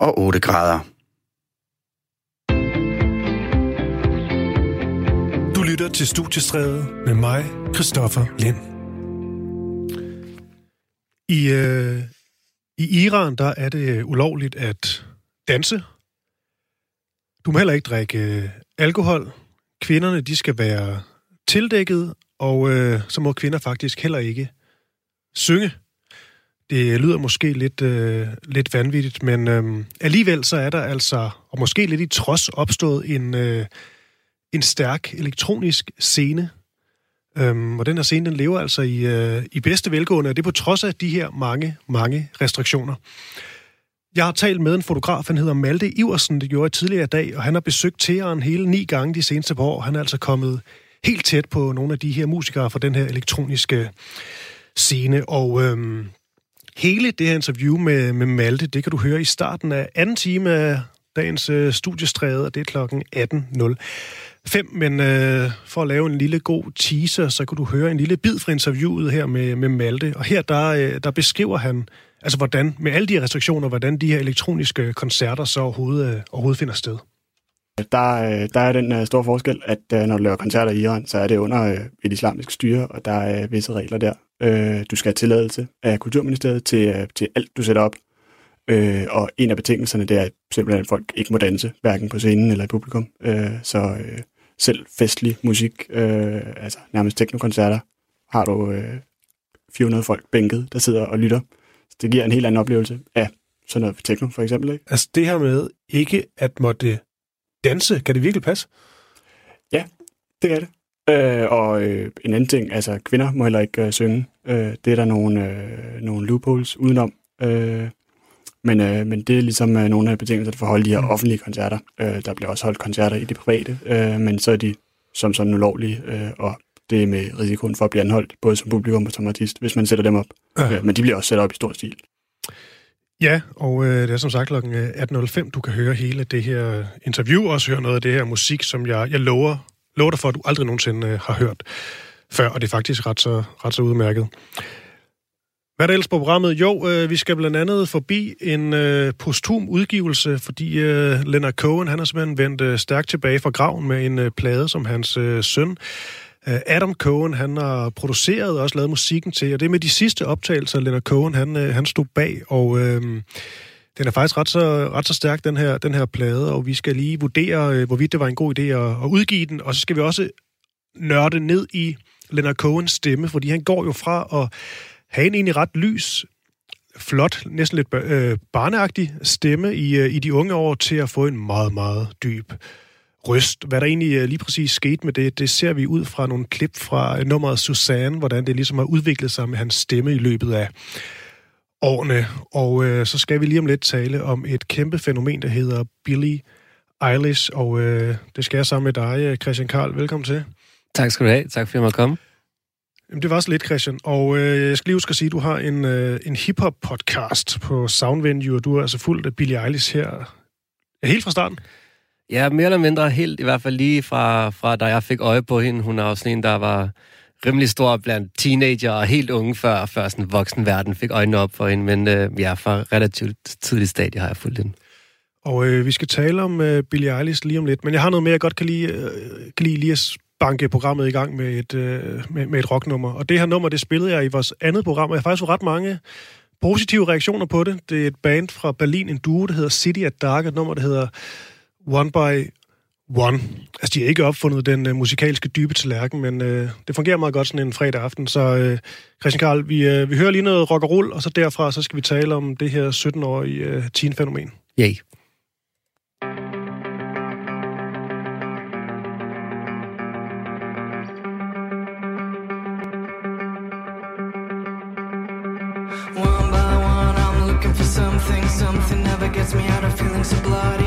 og 8 grader. Du lytter til Studiestræde med mig, Christoffer Lind. I, øh, I Iran, der er det øh, ulovligt at danse. Du må heller ikke drikke øh, alkohol. Kvinderne, de skal være tildækket, og øh, så må kvinder faktisk heller ikke synge. Det lyder måske lidt, øh, lidt vanvittigt, men øh, alligevel så er der altså, og måske lidt i trods, opstået en, øh, en stærk elektronisk scene. Øhm, og den her scene, den lever altså i, øh, i bedste velgående, og det er på trods af de her mange, mange restriktioner. Jeg har talt med en fotograf, han hedder Malte Iversen, det gjorde jeg tidligere i dag, og han har besøgt Teheran hele ni gange de seneste par år. Han er altså kommet helt tæt på nogle af de her musikere fra den her elektroniske scene, og øhm, hele det her interview med, med Malte, det kan du høre i starten af anden time af dagens øh, studiestræde, og det er klokken 18.05. Men øh, for at lave en lille god teaser, så kan du høre en lille bid fra interviewet her med, med Malte. Og her der, øh, der beskriver han, altså hvordan, med alle de her restriktioner, hvordan de her elektroniske koncerter så overhovedet, øh, overhovedet finder sted. Der, øh, der er den øh, store forskel, at øh, når du laver koncerter i Iran, så er det under et islamisk styre, og der er visse regler der. Uh, du skal have tilladelse af Kulturministeriet til, uh, til alt, du sætter op. Uh, og en af betingelserne, det er simpelthen, at folk ikke må danse, hverken på scenen eller i publikum. Uh, så uh, selv festlig musik, uh, altså nærmest teknokoncerter, har du uh, 400 folk bænket, der sidder og lytter. Så det giver en helt anden oplevelse af sådan noget techno, for eksempel. Ikke? Altså det her med ikke at måtte danse, kan det virkelig passe? Ja, det er det. Øh, og øh, en anden ting, altså kvinder må heller ikke øh, synge. Øh, det er der nogle, øh, nogle loopholes udenom. Øh, men, øh, men det er ligesom øh, nogle af betingelserne for at holde de her offentlige koncerter. Øh, der bliver også holdt koncerter i det private, øh, men så er de som sådan ulovlige, øh, og det er med risikoen for at blive anholdt, både som publikum og som artist, hvis man sætter dem op. Ja. Øh, men de bliver også sat op i stor stil. Ja, og øh, det er som sagt klokken 18.05, du kan høre hele det her interview, og også høre noget af det her musik, som jeg, jeg lover, love dig for, at du aldrig nogensinde øh, har hørt før, og det er faktisk ret så, ret så udmærket. Hvad er der ellers på programmet? Jo, øh, vi skal blandt andet forbi en øh, posthum udgivelse, fordi øh, Leonard Cohen, han har simpelthen vendt øh, stærkt tilbage fra graven med en øh, plade, som hans øh, søn øh, Adam Cohen, han har produceret og også lavet musikken til, og det er med de sidste optagelser, Leonard Cohen, han, øh, han stod bag, og øh, den er faktisk ret så, ret så stærk, den her, den her plade, og vi skal lige vurdere, øh, hvorvidt det var en god idé at, at udgive den, og så skal vi også nørde ned i Leonard Cohens stemme, fordi han går jo fra at have en egentlig ret lys, flot, næsten lidt øh, barneagtig stemme i, øh, i de unge år, til at få en meget, meget dyb røst. Hvad der egentlig øh, lige præcis skete med det, det ser vi ud fra nogle klip fra nummeret Susanne, hvordan det ligesom har udviklet sig med hans stemme i løbet af årene. Og øh, så skal vi lige om lidt tale om et kæmpe fænomen, der hedder Billie Eilish, og øh, det skal jeg sammen med dig, Christian Karl. Velkommen til. Tak skal du have. Tak for at jeg komme. Jamen, det var så lidt, Christian. Og øh, jeg skal lige huske at sige, at du har en, øh, en hip-hop-podcast på Soundvenue, og du er altså fuldt af Billie Eilish her. Helt fra starten? Ja, mere eller mindre helt, i hvert fald lige fra, fra da jeg fik øje på hende. Hun er også en, der var rimelig stor blandt teenager og helt unge, før, før sådan voksen verden fik øjnene op for hende. Men øh, ja, fra relativt tidligt stadie har jeg fulgt hende. Og øh, vi skal tale om øh, Billie Eilish lige om lidt, men jeg har noget mere, jeg godt kan lide, øh, kan lide lige at banke programmet i gang med et, øh, med, med et rocknummer. Og det her nummer, det spillede jeg i vores andet program, og jeg har faktisk ret mange positive reaktioner på det. Det er et band fra Berlin, en duo, der hedder City at Dark, et nummer, der hedder One by One. Altså, de har ikke opfundet den uh, musikalske dybe tallerken, men uh, det fungerer meget godt sådan en fredag aften. Så uh, Christian Karl, vi, uh, vi hører lige noget rock og roll, og så derfra så skal vi tale om det her 17-årige uh, teen-fænomen. Yay. One by one, I'm looking for something. Something never gets me out of feeling so bloody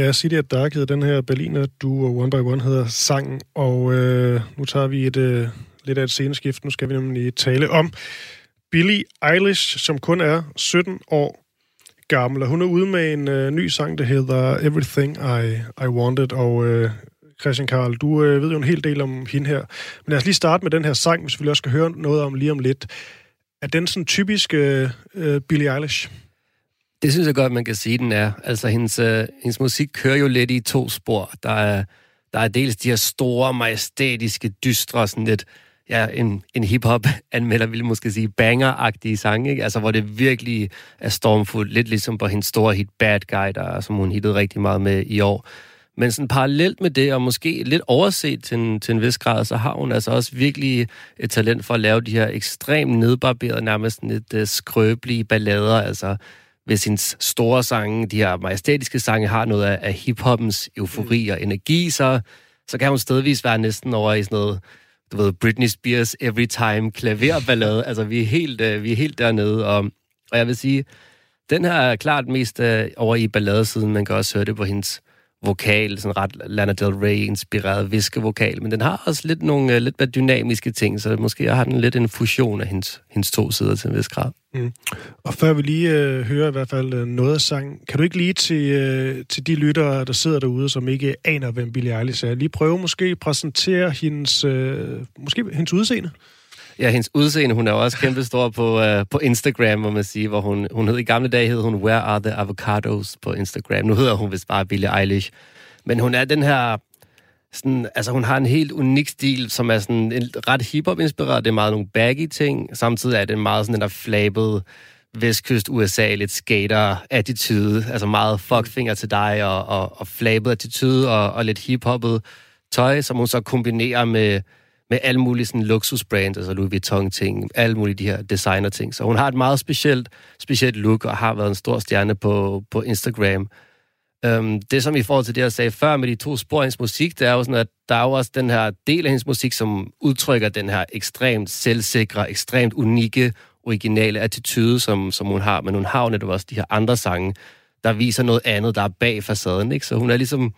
Ja, City at Dark hedder den her Berliner duo One by One hedder sangen, og øh, nu tager vi et øh, lidt af et sceneskift. Nu skal vi nemlig tale om Billie Eilish, som kun er 17 år gammel, og hun er ude med en øh, ny sang, der hedder Everything I, I Wanted, og øh, Christian Karl, du øh, ved jo en hel del om hende her. Men lad os lige starte med den her sang, hvis vi også skal høre noget om lige om lidt. Er den sådan typisk øh, øh, Billie Eilish? Det synes jeg godt, man kan sige, den er. Altså, hendes, øh, hendes musik kører jo lidt i to spor. Der er, der er dels de her store, majestætiske, dystre, sådan lidt, ja, en, en hip-hop-anmelder ville måske sige banger-agtige sange, ikke? Altså, hvor det virkelig er stormfuldt. Lidt ligesom på hendes store hit Bad Guy, der, som hun hittede rigtig meget med i år. Men sådan parallelt med det, og måske lidt overset til en, til en vis grad, så har hun altså også virkelig et talent for at lave de her ekstremt nedbarberede, nærmest lidt uh, skrøbelige ballader, altså hvis hendes store sange, de her majestætiske sange, har noget af, af hiphoppens eufori og energi, så, så kan hun stedvis være næsten over i sådan noget, du ved, Britney Spears Every Time klaverballade. altså, vi er helt, øh, vi er helt dernede, og, og jeg vil sige, den her er klart mest øh, over i balladesiden. Man kan også høre det på hendes vokal, sådan ret Lana Del Rey-inspireret viskevokal, men den har også lidt nogle øh, lidt mere dynamiske ting, så måske har den lidt en fusion af hendes, hendes to sider til en vis grad. Mm. Og før vi lige øh, hører i hvert fald øh, noget af sangen, kan du ikke lige til, øh, til de lyttere, der sidder derude, som ikke aner, hvem Billie Eilish er, lige prøve måske at præsentere hendes, øh, måske hendes udseende? Ja, hendes udseende, hun er også kæmpe stor på, uh, på Instagram, må man sige, hvor hun, hun hed i gamle dage, hed hun Where are the avocados på Instagram. Nu hedder hun vist bare Billie Eilish. Men hun er den her, sådan, altså hun har en helt unik stil, som er sådan en ret hiphop-inspireret. Det er meget nogle baggy ting. Samtidig er det meget sådan en der flabet vestkyst USA, lidt skater-attitude. Altså meget fuckfinger til dig, og, og, og flabet attitude, og, og lidt hiphoppet tøj, som hun så kombinerer med med alle mulige sådan luksusbrands, altså Louis Vuitton-ting, alle mulige de her designer-ting. Så hun har et meget specielt, specielt look, og har været en stor stjerne på, på Instagram. Øhm, det, som i forhold til det, jeg sagde før med de to spor af hendes musik, det er jo sådan, at der er jo også den her del af hendes musik, som udtrykker den her ekstremt selvsikre, ekstremt unikke, originale attitude, som, som hun har. Men hun har jo netop også de her andre sange, der viser noget andet, der er bag facaden. Ikke? Så hun er ligesom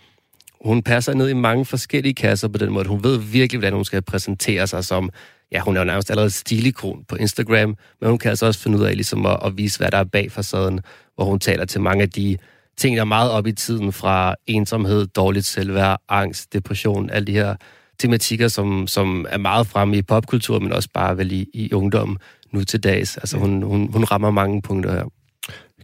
hun passer ned i mange forskellige kasser på den måde. Hun ved virkelig, hvordan hun skal præsentere sig som... Ja, hun er jo nærmest allerede stilikon på Instagram, men hun kan altså også finde ud af ligesom at, at vise, hvad der er bag facaden, hvor hun taler til mange af de ting, der er meget op i tiden, fra ensomhed, dårligt selvværd, angst, depression, alle de her tematikker, som, som er meget fremme i popkultur, men også bare vel i, i ungdommen nu til dags. Altså hun, hun, hun rammer mange punkter her.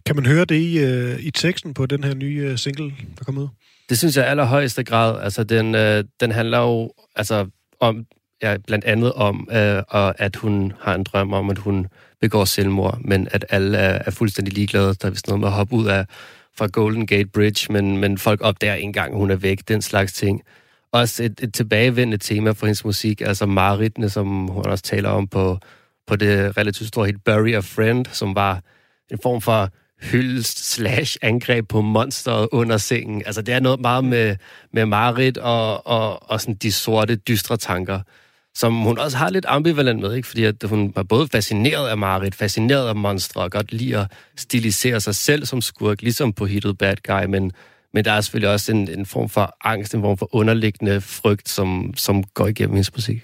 Kan man høre det i, øh, i teksten på den her nye øh, single, der kommer ud? Det synes jeg allerhøjeste grad. Altså, den, øh, den handler jo altså, om, ja, blandt andet om, øh, og at hun har en drøm om, at hun begår selvmord, men at alle er, er fuldstændig ligeglade. Der er vist noget med at hoppe ud af fra Golden Gate Bridge, men, men folk opdager ikke engang, hun er væk, den slags ting. Også et, et tilbagevendende tema for hendes musik, altså Maritne, som hun også taler om på, på det relativt store hit Bury a Friend, som var en form for hyldest slash angreb på monsteret under sengen. Altså, det er noget meget med, med Marit og, og, og sådan de sorte, dystre tanker, som hun også har lidt ambivalent med, ikke? fordi at hun var både fascineret af Marit, fascineret af monstre, og godt lide at stilisere sig selv som skurk, ligesom på Hitted Bad Guy, men, men der er selvfølgelig også en, en form for angst, en form for underliggende frygt, som, som går igennem hendes musik.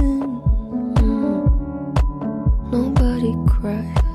cry.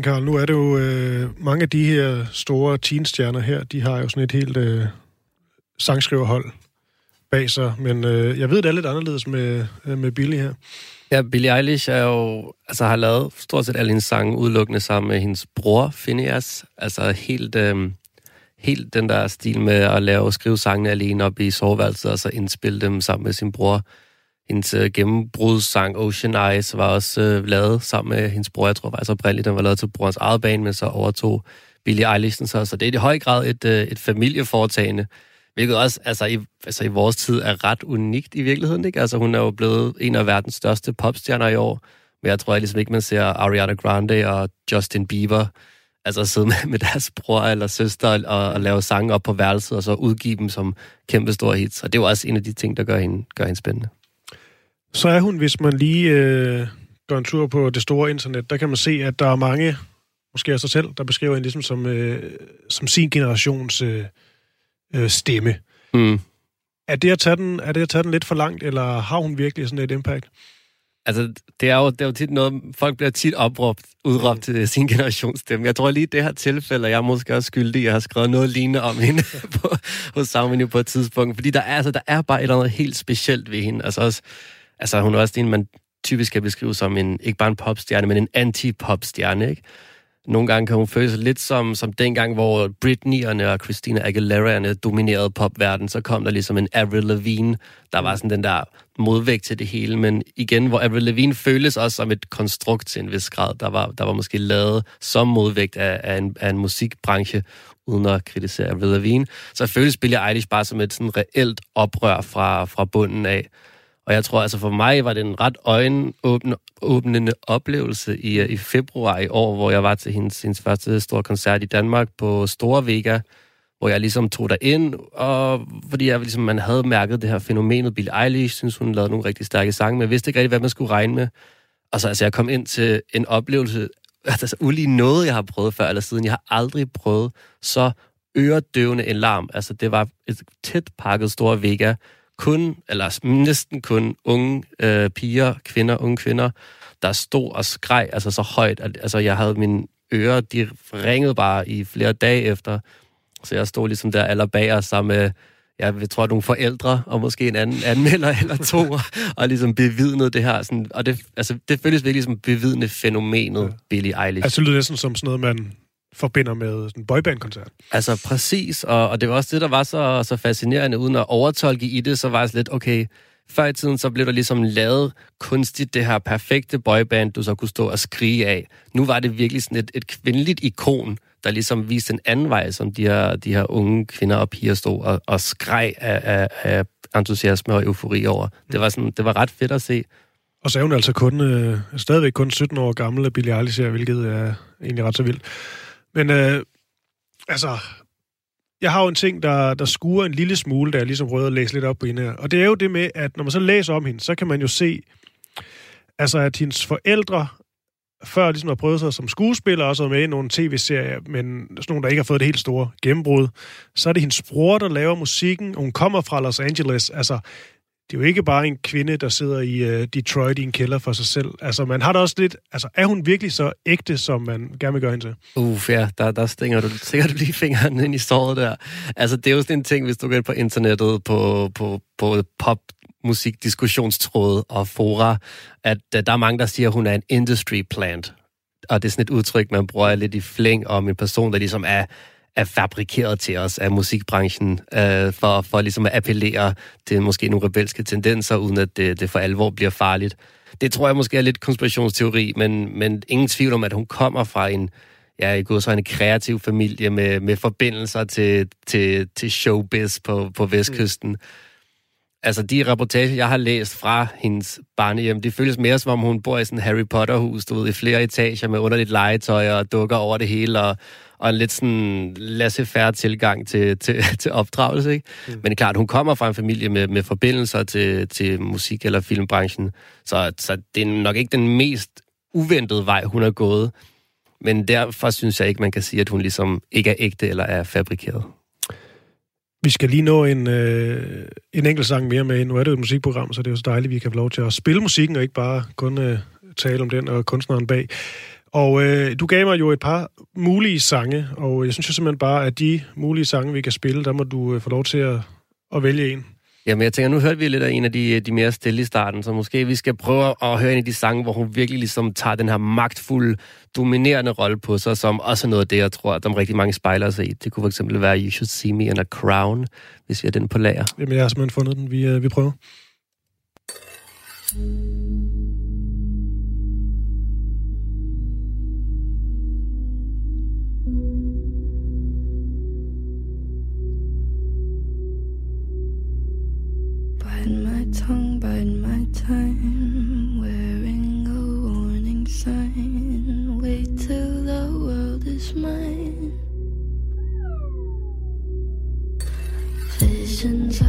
Martin Karl, nu er det jo øh, mange af de her store teenstjerner her, de har jo sådan et helt øh, sangskriverhold bag sig, men øh, jeg ved, det er lidt anderledes med, øh, med Billy her. Ja, Billie Eilish er jo, altså, har lavet stort set alle hendes sange udelukkende sammen med hendes bror, Phineas. Altså helt, øh, helt den der stil med at lave skrive sangene alene op i soveværelset, og så indspille dem sammen med sin bror. Hendes øh, gennembrudssang Ocean Eyes var også øh, lavet sammen med hendes bror. Jeg tror faktisk oprindeligt, den var lavet til brorens eget band, men så overtog Billie Eilish den så. Så det er i høj grad et, øh, et familieforetagende, hvilket også altså i, altså i vores tid er ret unikt i virkeligheden. Ikke? Altså hun er jo blevet en af verdens største popstjerner i år, men jeg tror ligesom ikke, man ser Ariana Grande og Justin Bieber altså sidde med, med deres bror eller søster og, og lave sange op på værelset, og så udgive dem som kæmpe store hits. Og det er jo også en af de ting, der gør hende, gør hende spændende. Så er hun, hvis man lige øh, går en tur på det store internet, der kan man se, at der er mange, måske af sig selv, der beskriver hende ligesom som, øh, som sin generations øh, øh, stemme. Mm. Er det, at tage den, er det at tage den lidt for langt, eller har hun virkelig sådan et impact? Altså, det er, jo, det er jo tit noget, folk bliver tit opråbt, udråbt til sin generationsstemme. Jeg tror lige, det her tilfælde, jeg er måske også skyldig, jeg har skrevet noget lignende om hende på, hos Soundmenu på et tidspunkt. Fordi der er, altså, der er bare et eller andet helt specielt ved hende. Altså, også, altså hun er også en, man typisk kan beskrive som en, ikke bare en popstjerne, men en anti-popstjerne, ikke? Nogle gange kan hun føles lidt som, som dengang, hvor Britney'erne og Christina Aguilera'erne dominerede popverdenen, så kom der ligesom en Avril Lavigne, der var sådan den der modvægt til det hele, men igen, hvor Avril Lavigne føles også som et konstrukt til en vis grad, der var, der var måske lavet som modvægt af, af, en, af en musikbranche, uden at kritisere Avril Lavigne, så føles Billie Eilish bare som et sådan reelt oprør fra, fra bunden af. Og jeg tror, altså for mig var det en ret øjenåbnende oplevelse i, øh, i februar i år, hvor jeg var til hendes, hendes første store koncert i Danmark på Store Vega, hvor jeg ligesom tog der ind, og fordi jeg ligesom, man havde mærket det her fænomenet. Billie Eilish synes, hun lavede nogle rigtig stærke sange, men jeg vidste ikke rigtig, hvad man skulle regne med. Og så altså, jeg kom ind til en oplevelse, altså ulige noget, jeg har prøvet før eller siden. Jeg har aldrig prøvet så øredøvende en larm. Altså, det var et tæt pakket store Vega. Kun, eller næsten kun unge øh, piger, kvinder, unge kvinder, der stod og skreg altså så højt. At, altså, jeg havde mine ører, de ringede bare i flere dage efter. Så jeg stod ligesom der aller bag os sammen med, jeg tror, nogle forældre, og måske en anden anmelder eller to, og ligesom bevidnede det her. Sådan, og det, altså, det føles virkelig som bevidende fænomenet ja. Billie Eilish. Altså, det lyder næsten som sådan noget, man forbinder med en boyband-koncert. Altså præcis, og, og det var også det, der var så, så fascinerende, uden at overtolke i det, så var det lidt, okay, før i tiden, så blev der ligesom lavet kunstigt det her perfekte boyband, du så kunne stå og skrige af. Nu var det virkelig sådan et, et kvindeligt ikon, der ligesom viste en anden vej, som de her, de her unge kvinder og piger stod og, og skreg af, af, af entusiasme og eufori over. Det var, sådan, det var ret fedt at se. Og så er hun altså kun, øh, stadigvæk kun 17 år gammel, Billie Eilish her, hvilket er egentlig ret så vildt. Men øh, altså, jeg har jo en ting, der, der skuer en lille smule, da jeg ligesom prøvede at læse lidt op på hende her. Og det er jo det med, at når man så læser om hende, så kan man jo se, altså at hendes forældre før ligesom har prøvet sig som skuespiller, og også med i nogle tv-serier, men sådan nogle, der ikke har fået det helt store gennembrud, så er det hendes bror, der laver musikken, og hun kommer fra Los Angeles. Altså, det er jo ikke bare en kvinde, der sidder i uh, Detroit i en kælder for sig selv. Altså, man har da også lidt... Altså, er hun virkelig så ægte, som man gerne vil gøre hende til? Uff, ja, der, der stinger du sikkert lige fingeren ind i såret der. Altså, det er jo sådan en ting, hvis du går ind på internettet, på, på, på pop musikdiskussionstråde og fora, at uh, der er mange, der siger, at hun er en industry plant. Og det er sådan et udtryk, man bruger lidt i flæng om en person, der ligesom er er fabrikeret til os af musikbranchen, øh, for, for ligesom at appellere til måske nogle rebelske tendenser, uden at det, det for alvor bliver farligt. Det tror jeg måske er lidt konspirationsteori, men, men ingen tvivl om, at hun kommer fra en, ja, i god så en kreativ familie med, med forbindelser til, til, til showbiz på, på vestkysten. Mm. Altså, de reportager, jeg har læst fra hendes barnehjem, det føles mere som om, hun bor i sådan en Harry Potter-hus, du ved, i flere etager med underligt legetøj og dukker over det hele, og og en lidt sådan laissez-faire tilgang til, til, til opdragelse. Ikke? Mm. Men klart, hun kommer fra en familie med, med forbindelser til, til musik- eller filmbranchen, så, så det er nok ikke den mest uventede vej, hun har gået. Men derfor synes jeg ikke, man kan sige, at hun ligesom ikke er ægte eller er fabrikeret. Vi skal lige nå en, øh, en enkelt sang mere med. Nu er det jo et musikprogram, så det er jo så dejligt, at vi kan få lov til at spille musikken, og ikke bare kun øh, tale om den og kunstneren bag. Og øh, du gav mig jo et par mulige sange, og jeg synes jo simpelthen bare, at de mulige sange, vi kan spille, der må du øh, få lov til at, at vælge en. Jamen, jeg tænker, nu hørte vi lidt af en af de, de mere stille i starten, så måske vi skal prøve at høre en af de sange, hvor hun virkelig ligesom tager den her magtfulde, dominerende rolle på sig, som også er noget af det, jeg tror, at der er rigtig mange spejler sig i. Det kunne fx være You Should See Me in a Crown, hvis vi har den på lager. Jamen, jeg har simpelthen fundet den. Vi, øh, vi prøver. Tongue bite my time, wearing a warning sign. Wait till the world is mine. Visions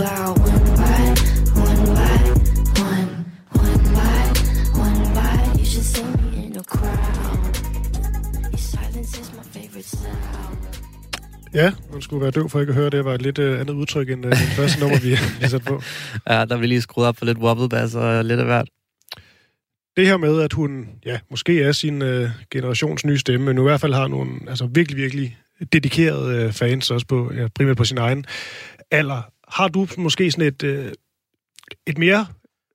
one by one by one, one by one by. You should see me in the crowd. Your silence is my favorite sound. Ja, man skulle være døv for ikke at høre det. var et lidt uh, andet udtryk end uh, det første nummer, vi har sat på. Ja, der vil lige skruet op for lidt wobble bass og lidt af hvert. Det her med, at hun ja, måske er sin uh, generations nye stemme, men nu i hvert fald har nogle altså, virkelig, virkelig dedikerede uh, fans, også på, ja, primært på sin egen alder. Har du måske sådan et, øh, et mere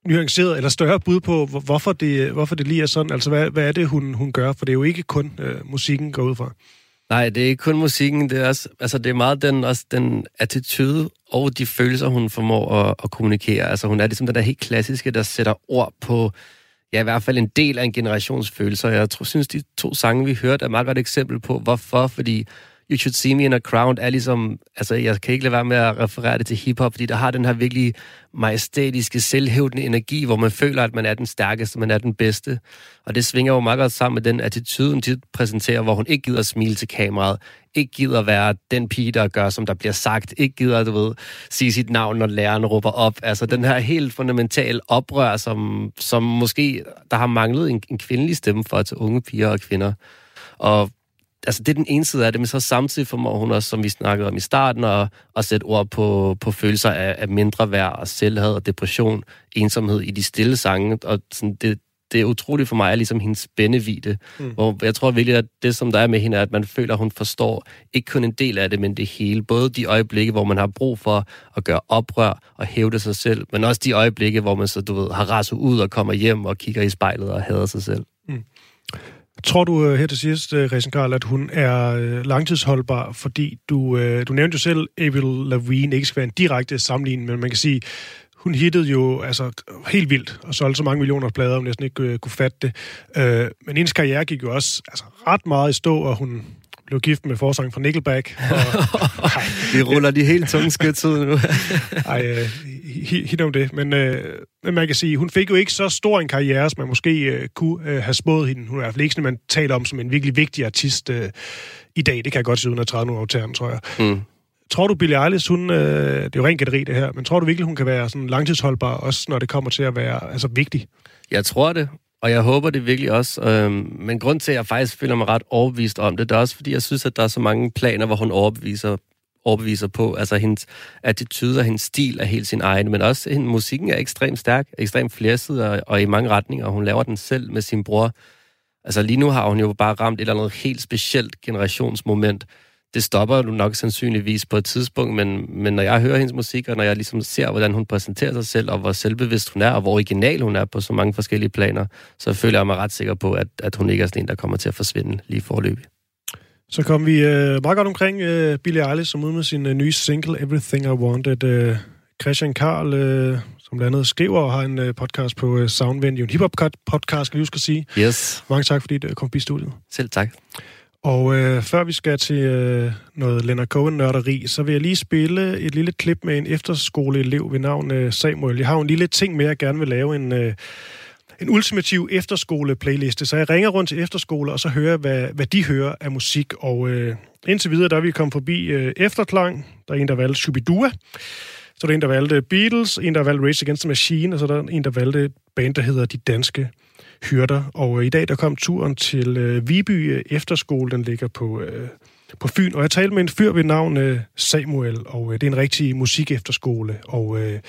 nuanceret eller større bud på, hvorfor det, hvorfor det lige er sådan? Altså, hvad, hvad er det, hun, hun gør? For det er jo ikke kun øh, musikken går ud fra. Nej, det er ikke kun musikken, det er også, altså det er meget den, også den attitude og de følelser, hun formår at, at kommunikere. Altså hun er ligesom den der helt klassiske, der sætter ord på, ja i hvert fald en del af en generations følelser. Jeg tror, synes, de to sange, vi hørte, er et meget godt eksempel på, hvorfor, fordi You Should See Me in a Crown er ligesom, altså jeg kan ikke lade være med at referere det til hiphop, fordi der har den her virkelig majestætiske, selvhævdende energi, hvor man føler, at man er den stærkeste, man er den bedste. Og det svinger jo meget godt sammen med den attitude, hun tit præsenterer, hvor hun ikke gider at smile til kameraet, ikke gider at være den pige, der gør, som der bliver sagt, ikke gider, du ved, sige sit navn, når læreren råber op. Altså den her helt fundamentale oprør, som, som måske, der har manglet en, en kvindelig stemme for til unge piger og kvinder. Og altså det er den ene side af det, men så samtidig formår hun også, som vi snakkede om i starten, at, at sætte ord på, på følelser af, af mindre værd og selvhed og depression, ensomhed i de stille sange, og sådan, det, det er utroligt for mig, er ligesom hendes spændevide, mm. hvor jeg tror virkelig, at det, som der er med hende, er, at man føler, at hun forstår ikke kun en del af det, men det hele. Både de øjeblikke, hvor man har brug for at gøre oprør og hævde sig selv, men også de øjeblikke, hvor man så, du ved, har raset ud og kommer hjem og kigger i spejlet og hader sig selv. Tror du øh, her til sidst, øh, Resen Karl, at hun er øh, langtidsholdbar, fordi du, øh, du nævnte jo selv, Avril Lavigne ikke skal være en direkte sammenligning, men man kan sige, hun hittede jo altså, helt vildt og solgte så mange millioner plader, hun næsten ikke øh, kunne fatte det. Øh, men hendes karriere gik jo også altså, ret meget i stå, og hun blev gift med forsang fra Nickelback. Og, ej, Vi ruller de helt tunge skridt ud nu. ej, øh, hi- hit om det. Men, øh, men man kan sige, hun fik jo ikke så stor en karriere, som man måske øh, kunne øh, have spået hende. Hun er i hvert fald ikke sådan, man taler om som en virkelig vigtig artist øh, i dag. Det kan jeg godt sige, uden at træde nogle tæerne, tror jeg. Mm. Tror du, Billie Eilish, hun, øh, det er jo rent gætteri det her, men tror du virkelig, hun kan være sådan langtidsholdbar, også når det kommer til at være altså, vigtig? Jeg tror det, og jeg håber det virkelig også. Øhm, men grund til, at jeg faktisk føler mig ret overbevist om det, det er også, fordi jeg synes, at der er så mange planer, hvor hun overbeviser, overbeviser på. Altså hendes attitude og hendes stil er helt sin egen, men også hendes musikken er ekstremt stærk, ekstremt flersidig og, og i mange retninger, og hun laver den selv med sin bror. Altså lige nu har hun jo bare ramt et eller andet helt specielt generationsmoment. Det stopper du nok sandsynligvis på et tidspunkt, men, men når jeg hører hendes musik, og når jeg ligesom ser, hvordan hun præsenterer sig selv, og hvor selvbevidst hun er, og hvor original hun er på så mange forskellige planer, så føler jeg mig ret sikker på, at, at hun ikke er sådan en, der kommer til at forsvinde lige forløbig. Så kom vi øh, meget godt omkring øh, Billie Eilish, som ude med sin øh, nye single, Everything I Wanted. Øh, Christian Karl, øh, som blandt andet skriver og har en øh, podcast på øh, Soundvenue, en hiphop-podcast, skal vi huske at sige. Yes, Mange tak, fordi du kom forbi studiet. selv tak. Og øh, før vi skal til øh, noget Leonard Cohen-nørderi, så vil jeg lige spille et lille klip med en efterskoleelev ved navn øh, Samuel. Jeg har jo en lille ting med, at jeg gerne vil lave en, øh, en ultimativ efterskole-playliste. Så jeg ringer rundt til efterskoler, og så hører jeg, hvad, hvad de hører af musik. Og øh, indtil videre, der er vi kommet forbi øh, Efterklang. Der er en, der valgte Shubidua. Så er der en, der valgte Beatles, en, der valgte Rage Against the Machine, og så er der en, der valgte et band, der hedder De Danske Hyrder. Og øh, i dag, der kom turen til øh, Viby Efterskole. Den ligger på, øh, på Fyn. Og jeg talte med en fyr ved navn øh, Samuel, og øh, det er en rigtig musikefterskole. Og øh,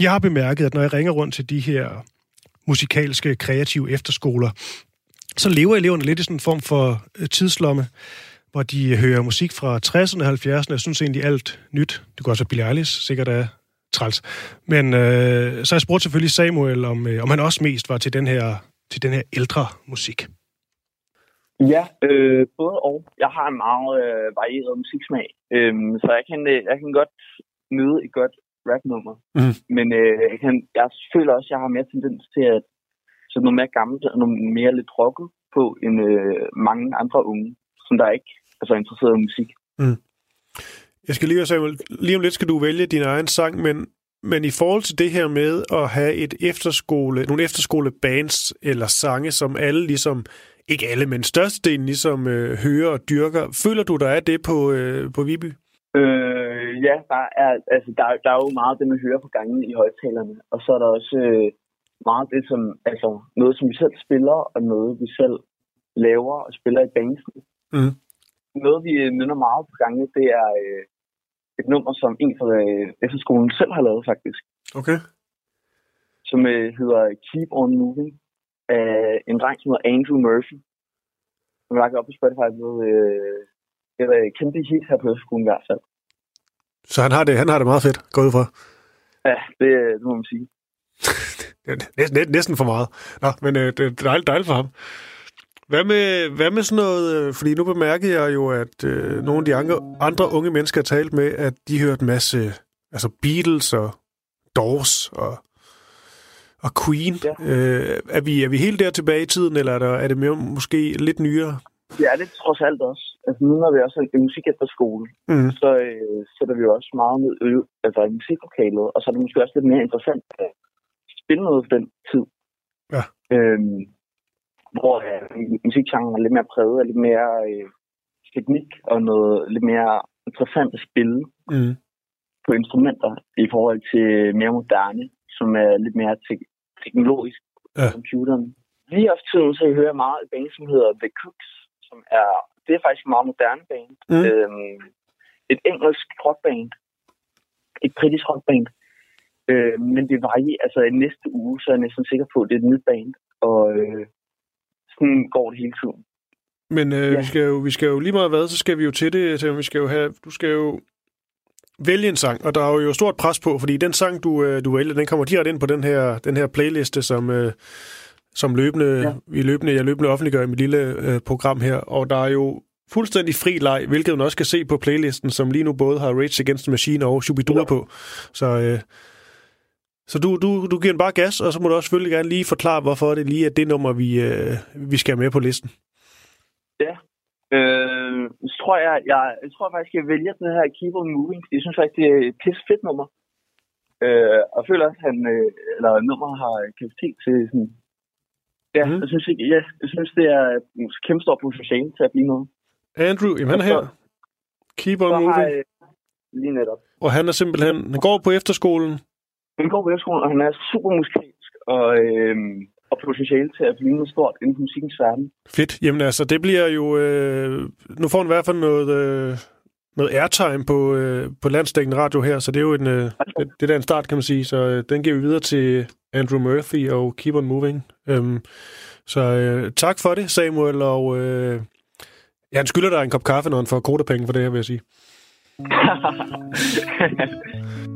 jeg har bemærket, at når jeg ringer rundt til de her musikalske, kreative efterskoler, så lever eleverne lidt i sådan en form for øh, tidslomme, hvor de øh, hører musik fra 60'erne og 70'erne. Jeg synes egentlig alt nyt. Det kunne også være Billie Eilish, sikkert er træls. Men øh, så jeg spurgte selvfølgelig Samuel, om, øh, om han også mest var til den her, til den her ældre musik. Ja, øh, både og. Jeg har en meget øh, varieret musiksmag, øhm, så jeg kan, øh, jeg kan godt nyde et godt rapnummer. Mhm. Men øh, jeg, kan, jeg føler også, at jeg har mere tendens til at så noget mere gammelt og noget mere lidt rocket på end øh, mange andre unge, som der ikke er så interesseret i musik. Jeg skal lige høre, Samuel, lige om lidt skal du vælge din egen sang, men, men i forhold til det her med at have et efterskole, nogle efterskolebands eller sange, som alle ligesom ikke alle, men størstedelen ligesom øh, hører og dyrker. Føler du, der er det på, øh, på Viby? Øh, ja, der er, altså, der, der er jo meget det, man hører på gangen i højtalerne. Og så er der også øh, meget det, som, altså, noget, som vi selv spiller, og noget, vi selv laver og spiller i bandsen. Mm. Noget, vi øh, nynner meget på gangene, det er øh, et nummer, som en fra øh, efterskolen selv har lavet, faktisk. Okay. Som øh, hedder Keep On Moving af en dreng, som hedder Andrew Murphy. Som er lagt op på Spotify ved øh, et kæmpe hit her på efterskolen i hvert fald. Så han har det, han har det meget fedt, gået ud fra. Ja, det, det må man sige. Næsten, næsten for meget. Nå, men øh, det er dejligt, dejligt for ham. Hvad med, hvad med sådan noget, øh, fordi nu bemærkede jeg jo, at øh, nogle af de andre, andre unge mennesker har talt med, at de hørte en masse, altså Beatles og Doors og, og Queen. Ja. Øh, er, vi, er vi helt der tilbage i tiden, eller er, der, er det mere, måske lidt nyere? Det er det trods alt også. Altså nu når vi også i musik efter skole, Mm. så øh, sætter vi jo også meget ned ø, altså i musiklokalet, og så er det måske også lidt mere interessant at spille noget for den tid. Ja. Øhm, hvor øh, musikgenren er lidt mere præget af lidt mere øh, teknik og noget lidt mere interessant at spille Mm. på instrumenter i forhold til mere moderne, som er lidt mere te- teknologisk Ja. computeren. Lige efter tiden, så hører jeg meget et band, som hedder The Cooks, som er, det er faktisk en meget moderne band. Mm. Øhm, et engelsk rockband. Et britisk rockband. Øh, men det varierer, altså i næste uge, så er jeg næsten sikker på, at det er et nyt band. Og øh, sådan går det hele tiden. Men øh, Ja. vi, skal jo, vi skal jo lige meget hvad, så skal vi jo til det. Til, vi skal jo have, du skal jo vælge en sang, og der er jo stort pres på, fordi den sang, du, øh, du vælger, den kommer direkte ind på den her, den her playliste, som, øh, som løbende, ja. Ja. vi løbende, jeg løbende offentliggør i mit lille øh, program her, og der er jo fuldstændig fri leg, hvilket man også kan se på playlisten, som lige nu både har Rage Against the Machine og Shubidua Ja. på. Så, øh, så du, du, du giver den bare gas, og så må du også selvfølgelig gerne lige forklare, hvorfor det lige er det nummer, vi, øh, vi skal have med på listen. Øh, så tror jeg, jeg, jeg tror faktisk, jeg vælger den her Keep on Moving, jeg synes faktisk, det er et pisse fedt nummer. Øh, og jeg føler også, at han, øh, eller nummeret har kapacitet til sådan... Ja, mm. jeg, synes ikke, ja, jeg synes, det er kæmpe stort potentiale til at blive noget. Andrew, jamen han er her. Keep on Så har moving. jeg lige netop. Og han er simpelthen, han går på efterskolen. Går på efterskolen, og han er super musikalsk, og, øh, og potentiale til at blive noget stort inden for musikkens verden. Fedt. Jamen altså, det bliver jo... Øh, nu får han i hvert fald noget, øh, noget airtime på, øh, på landstækkende radio her, så det er jo en, øh, det, det er en start, kan man sige. Så øh, den giver vi videre til Andrew Murphy og Keep on Moving. Øhm, så øh, tak for det, Samuel, og øh, ja, han skylder dig en kop kaffe, når han får kodapenge for det her, vil jeg sige.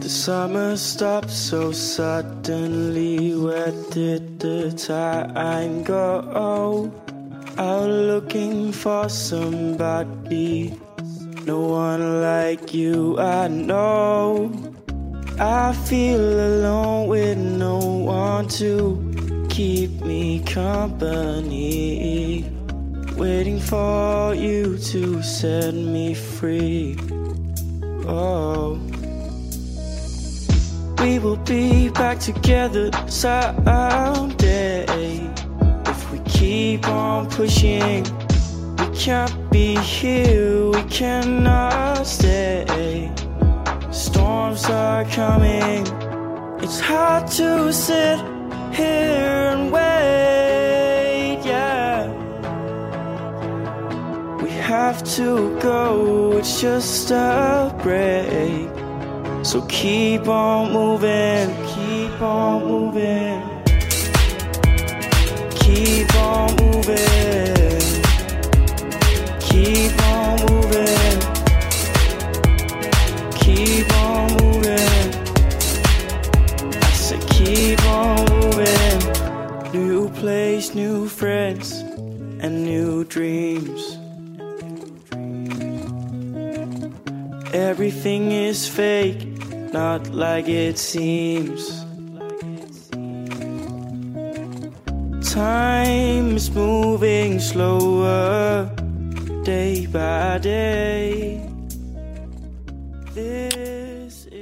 The summer stopped so suddenly. Where did the time go? Out looking for somebody. No one like you, I know. I feel alone with no one to keep me company. Waiting for you to set me free. Oh. We will be back together someday. If we keep on pushing, we can't be here, we cannot stay. Storms are coming, it's hard to sit here and wait, yeah. We have to go, it's just a break. So keep on moving, keep on moving, keep on moving, keep on moving, keep on moving. I said keep on moving. New place, new friends, and new dreams. Everything is fake, not like it seems. Time is moving slower, day by day.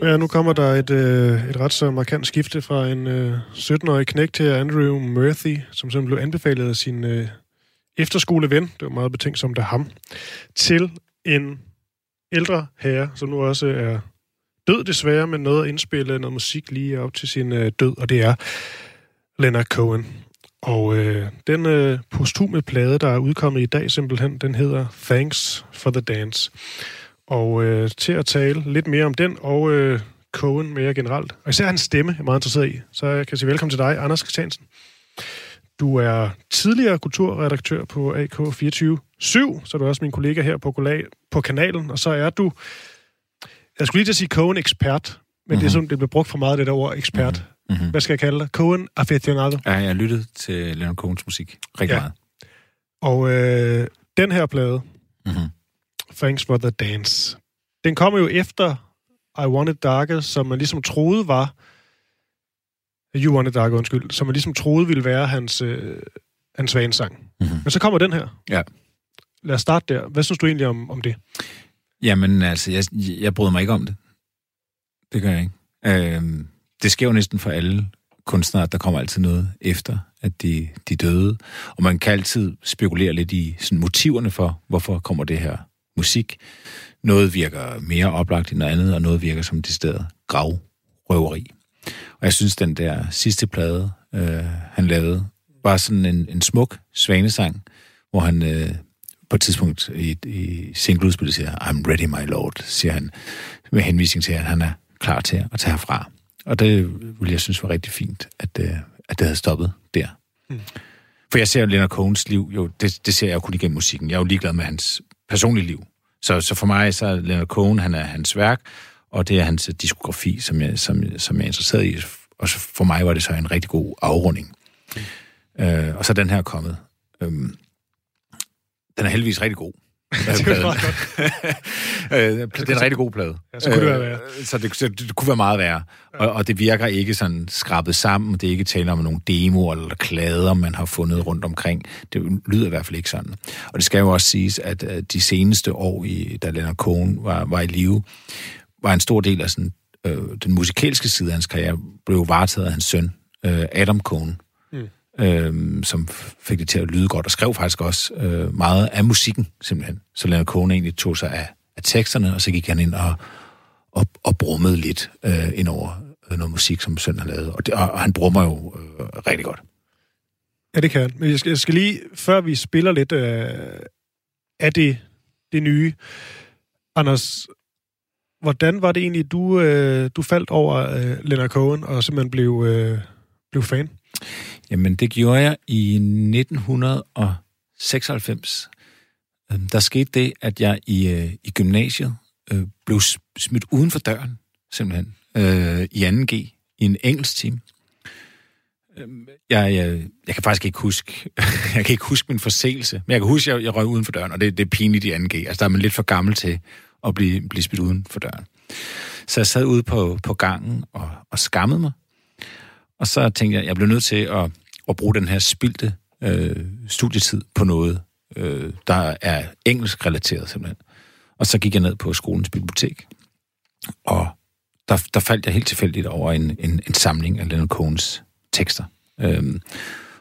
Ja, nu kommer der et, øh, et ret så markant skifte fra en øh, 17-årig knægt til Andrew Murphy, som simpelthen blev anbefalet af sin øh, efterskoleven, det var meget betænksomt der ham, til en ældre herre, som nu også er død desværre, men noget at indspille noget musik lige op til sin øh, død, og det er Leonard Cohen. Og øh, den øh, posthume plade, der er udkommet i dag simpelthen, den hedder Thanks for the Dance. Og øh, til at tale lidt mere om den, og øh, Cohen mere generelt, og især hans stemme, jeg er meget interesseret i, så jeg kan sige velkommen til dig, Anders Christiansen. Du er tidligere kulturredaktør på AK24 7, så er du også min kollega her på, på kanalen, og så er du, jeg skulle lige til at sige Cohen-ekspert, men mm-hmm. det er sådan, det bliver brugt for meget, det der ord ekspert. Mm-hmm. Hvad skal jeg kalde dig? Cohen aficionado? Ja, jeg har lyttet til Leonard Cohens musik rigtig ja. meget. Og øh, den her plade, mm-hmm. Thanks for the Dance, den kommer jo efter I Want It Darker, som man ligesom troede var You Want It Darker, undskyld, som man ligesom troede ville være hans, øh, hans svanesang. Mm-hmm. Men så kommer den her. Ja. Lad os starte der. Hvad synes du egentlig om, om det? Jamen, altså, jeg, jeg bryder mig ikke om det. Det gør jeg ikke. Øhm, det sker jo næsten for alle kunstnere, at der kommer altid noget efter, at de, de døde. Og man kan altid spekulere lidt i sådan, motiverne for, hvorfor kommer det her musik. Noget virker mere oplagt end noget andet, og noget virker som det sted gravrøveri. Og jeg synes, den der sidste plade, øh, han lavede, var sådan en, en smuk svanesang, hvor han øh, på et tidspunkt i, i singleudspillet siger, I'm ready, my lord, siger han, med henvisning til, at han er klar til at tage herfra. Og det ville jeg synes var rigtig fint, at, øh, at det havde stoppet der. Mm. For jeg ser jo Leonard Cohens liv, jo, det, det ser jeg jo kun igennem musikken. Jeg er jo ligeglad med hans personlige liv. Så, så for mig så er Leonard Cohen, han er hans værk, og det er hans diskografi, som jeg, som, som jeg er interesseret i. Og for mig var det så en rigtig god afrunding. Mm. Øh, og så er den her kommet. Øhm, den er heldigvis rigtig god. det er godt. Øh, det er en rigtig god plade. Ja, så kunne det være værre. Øh, så det, så det kunne være meget værre. Ja. Og, og det virker ikke sådan skrabet sammen. Det er ikke tale om nogle demoer eller klader, man har fundet rundt omkring. Det lyder i hvert fald ikke sådan. Og det skal jo også siges, at de seneste år, i, da Leonard Cohen var, var i live, var en stor del af sådan, øh, den musikalske side af hans karriere, blev varetaget af hans søn, øh, Adam Cohen øh, som fik det til at lyde godt, og skrev faktisk også øh, meget af musikken, simpelthen. Så Leonard Cohen egentlig tog sig af, af teksterne, og så gik han ind og, og, og brummede lidt øh, ind over øh, noget musik, som sønnen har lavet. Og, det, og, og han brummer jo øh, rigtig godt. Ja, det kan han. Men jeg skal, jeg skal lige, før vi spiller lidt øh, af det, det nye, Anders, hvordan var det egentlig, du, øh, du faldt over øh, Leonard Cohen og simpelthen blev, øh, blev fan? Jamen, det gjorde jeg i 1996. Øhm, der skete det, at jeg i, øh, i gymnasiet øh, blev smidt uden for døren, simpelthen, øh, i 2G, i en engelsk time. Øhm, jeg, jeg, jeg kan faktisk ikke huske, jeg kan ikke huske min forseelse, men jeg kan huske, at jeg, jeg røg uden for døren, og det, det er pinligt i 2G. Altså, der er man lidt for gammel til at blive, blive smidt uden for døren. Så jeg sad ude på, på gangen og, og skammede mig, og så tænkte jeg, at jeg blev nødt til at, at bruge den her spildte øh, studietid på noget, øh, der er engelsk relateret simpelthen. Og så gik jeg ned på skolens bibliotek, og der, der faldt jeg helt tilfældigt over en, en, en samling af Leonard Cohns tekster. Øhm,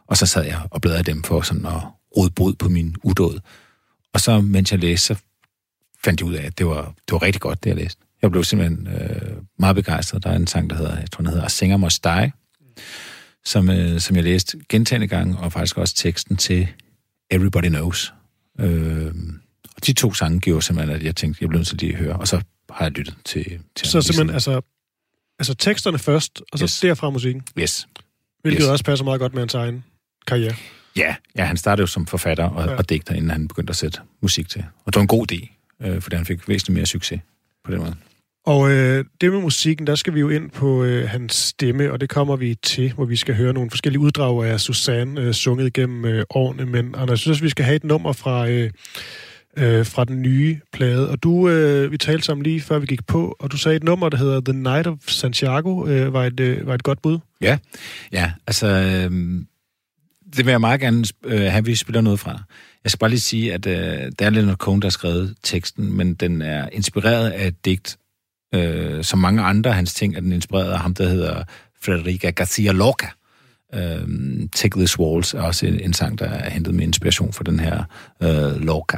og så sad jeg og bladrede dem for sådan at råde brud på min udåd. Og så, mens jeg læste, så fandt jeg ud af, at det var, det var rigtig godt, det jeg læste. Jeg blev simpelthen øh, meget begejstret. Der er en sang, der hedder, jeg tror, den hedder Singer Must Die, som, øh, som jeg læste gentagende gange, og faktisk også teksten til Everybody Knows. Øh, og de to sange gjorde simpelthen, at jeg tænkte, jeg blev nødt til lige at høre, og så har jeg lyttet til... til så simpelthen, altså, altså teksterne først, og så yes. derfra musikken? Yes. Hvilket yes. også passer meget godt med hans egen karriere. Ja, ja han startede jo som forfatter og, ja. og digter, inden han begyndte at sætte musik til. Og det var en god idé, øh, fordi han fik væsentligt mere succes på den måde. Og øh, det med musikken, der skal vi jo ind på øh, hans stemme, og det kommer vi til, hvor vi skal høre nogle forskellige uddrag af Susanne øh, sunget igennem øh, årene. Men Anders, jeg synes, vi skal have et nummer fra, øh, øh, fra den nye plade. Og du, øh, vi talte sammen lige før vi gik på, og du sagde et nummer, der hedder The Night of Santiago, øh, var, et, øh, var et godt bud. Ja, ja altså... Øh, det vil jeg meget gerne øh, have, at vi spiller noget fra. Jeg skal bare lige sige, at øh, det er Leonard Cohen, der har skrevet teksten, men den er inspireret af et digt Øh, som mange andre af hans ting er den inspireret af ham, der hedder Frederica Garcia Lorca. Øh, Take This Waltz er også en, en sang, der er hentet med inspiration fra den her øh, Lorca.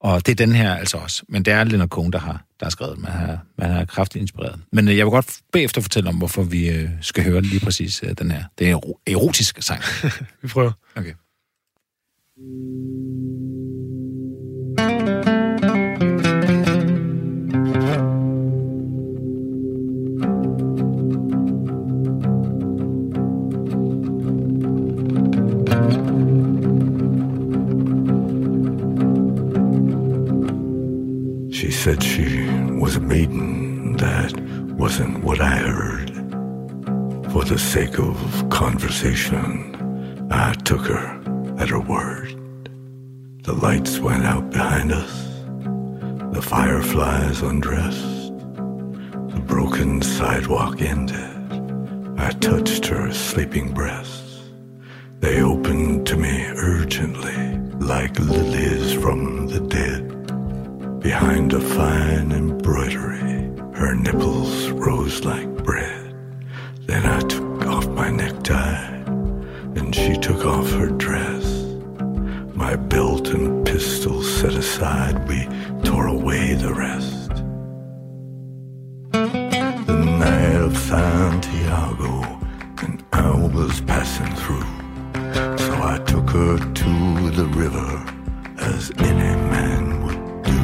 Og det er den her altså også. Men det er Leonard Cohen, der har, der har skrevet den. Man har, man har kraftigt inspireret. Men øh, jeg vil godt bagefter fortælle om, hvorfor vi øh, skal høre lige præcis øh, den her. Det er en ero- erotisk sang. Vi prøver. Okay. She said she was a maiden. That wasn't what I heard. For the sake of conversation, I took her at her word. The lights went out behind us. The fireflies undressed. The broken sidewalk ended. I touched her sleeping breasts. They opened to me urgently, like lilies from the dead. Behind a fine embroidery, her nipples rose like bread. Then I took off my necktie, and she took off her dress. My belt and pistol set aside, we tore away the rest. The night of Santiago, and I was passing through. So I took her to the river, as any man would do.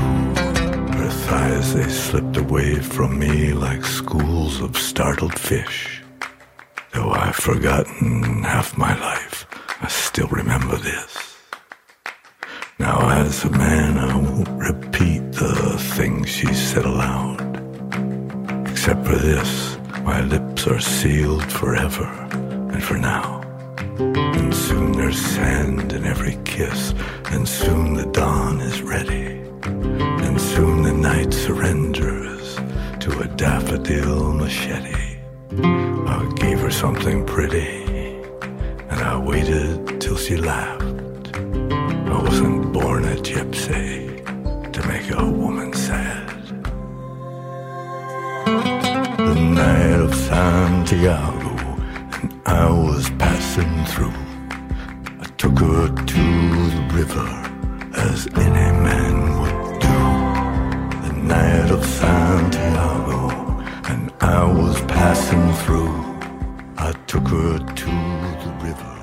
Her thighs, they slipped away from me like schools of startled fish. Though I've forgotten half my life, I still remember this. Now, as a man, I won't repeat the things she said aloud. Except for this, my lips are sealed forever and for now. And soon there's sand in every kiss, and soon the dawn is ready. And soon the night surrenders to a daffodil machete. I gave her something pretty, and I waited till she laughed. To make a woman sad. The night of Santiago, and I was passing through. I took her to the river, as any man would do. The night of Santiago, and I was passing through. I took her to the river,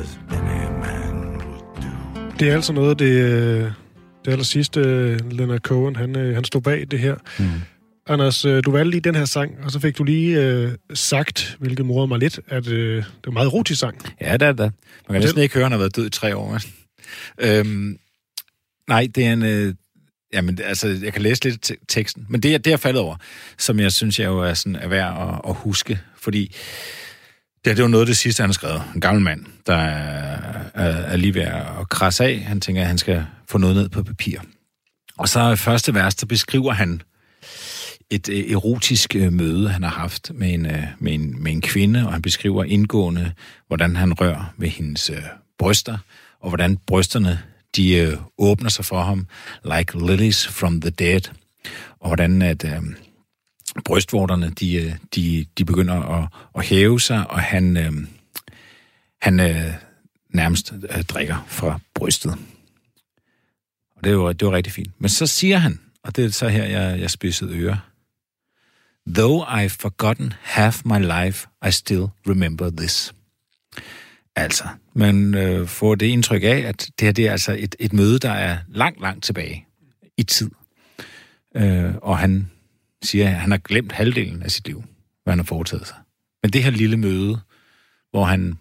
as any man would do. Det er altså noget det, øh, det aller sidste, øh, Leonard Cohen, han, øh, han stod bag det her. Mm. Anders, øh, du valgte lige den her sang, og så fik du lige øh, sagt, hvilket morede mig lidt, at øh, det er en meget erotisk sang. Ja, det er det. Man kan næsten ikke høre, at han har været død i tre år. øhm, nej, det er en... Øh, jamen, altså, jeg kan læse lidt te- teksten, men det, er- det er faldet over, som jeg synes, jeg jo er, sådan, er værd at, at huske, fordi det, det var noget af det sidste, han har skrevet. En gammel mand, der er, er, er lige ved at krasse af. Han tænker, at han skal få noget ned på papir. Og så i første vers, der beskriver han et øh, erotisk øh, møde, han har haft med en, øh, med, en, med en kvinde, og han beskriver indgående, hvordan han rører ved hendes øh, bryster, og hvordan brysterne de øh, åbner sig for ham, like lilies from the dead, og hvordan at øh, brystvorterne, de, øh, de, de begynder at, at hæve sig, og han, øh, han øh, nærmest øh, drikker fra brystet. Og det var, det var rigtig fint. Men så siger han, og det er så her, jeg, jeg spidsede øre. Though I've forgotten half my life, I still remember this. Altså, man øh, får det indtryk af, at det her det er altså et, et møde, der er langt, langt tilbage i tid. Øh, og han siger, at han har glemt halvdelen af sit liv, hvad han har foretaget sig. Men det her lille møde, hvor han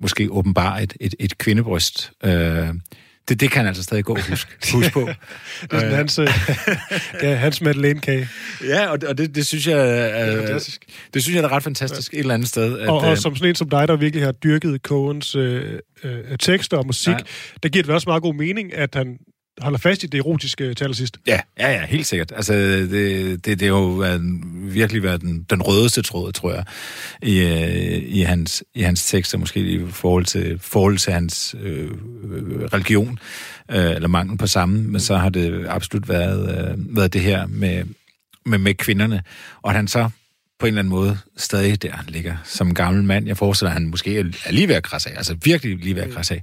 måske åbenbarer et, et, et kvindebryst, øh, det, det kan han altså stadig gå og huske, huske på. Det er sådan hans, øh, det er hans Madeleine-kage. Ja, og, det- og det, det synes jeg er, fantastisk. det synes jeg er ret fantastisk et eller andet sted. At, Og, og øh, som sådan en som dig, der virkelig har dyrket Coens øh, øh, tekster og musik, Ja. ja. der giver det også meget god mening, at han holder fast i det erotiske til sidst. Ja, ja, ja, helt sikkert. Altså, det, det, det har jo været, en- virkelig været den, den rødeste tråd, tror jeg, i, øh, i, hans, i hans tekster, måske i forhold til, forhold til hans øh, religion, øh, eller mangel på samme, men så har det absolut været, øh, været det her med med, med kvinderne, og at han så på en eller anden måde stadig der ligger som en gammel mand. Jeg forestiller, at han måske er lige ved at krasse af, altså virkelig lige ved at krasse af.